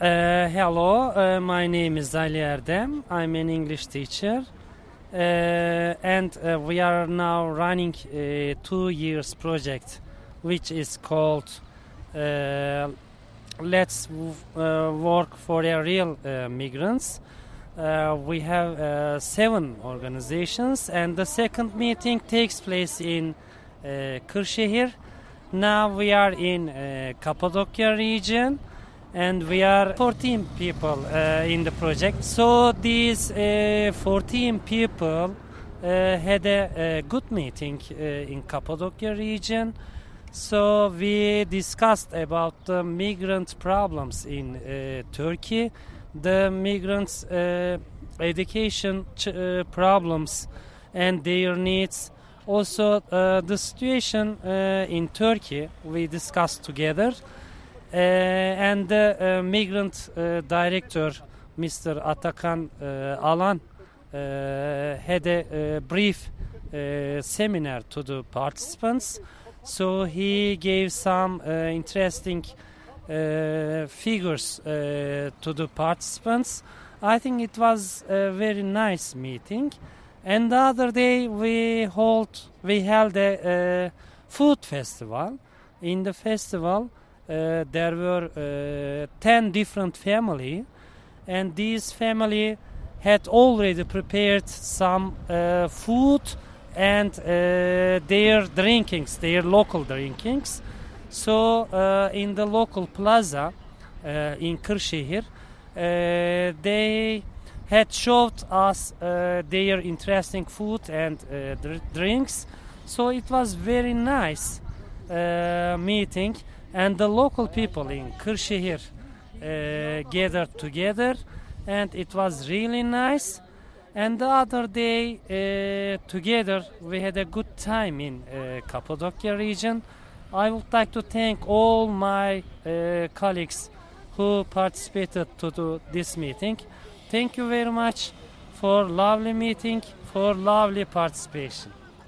Uh, hello, uh, my name is Ali Erdem. I'm an English teacher. Uh, and uh, we are now running a two years project which is called uh, Let's uh, Work for a Real Migrants. We have seven organizations, and the second meeting takes place in uh, Kırşehir. Now we are in Cappadocia region, and we are 14 people uh, in the project. So these uh, 14 people uh, had a, a good meeting uh, in Cappadocia region. So we discussed about the migrant problems in uh, Turkey, the migrants' uh, education problems and their needs. Also, the situation in Turkey we discussed together, Eh, and the uh, migrant uh, director, Mr. Atakan Alan, had a, brief seminar to the participants. So he gave some interesting figures to the participants. I think it was a very nice meeting. And the other day we hold we held a, uh food festival. In the festival, uh, there were uh, ten different family, and these family had already prepared some uh, food and their drinkings, their local drinkings. So in the local plaza in Kırşehir, they had showed us uh, their interesting food and uh, dr- drinks. So it was very nice uh, meeting, and the local people in Kırşehir uh, gathered together, and it was really nice. And the other day, uh, together, we had a good time in uh, Cappadocia region. I would like to thank all my uh, colleagues who participated to this meeting. Thank you very much for lovely meeting, for lovely participation.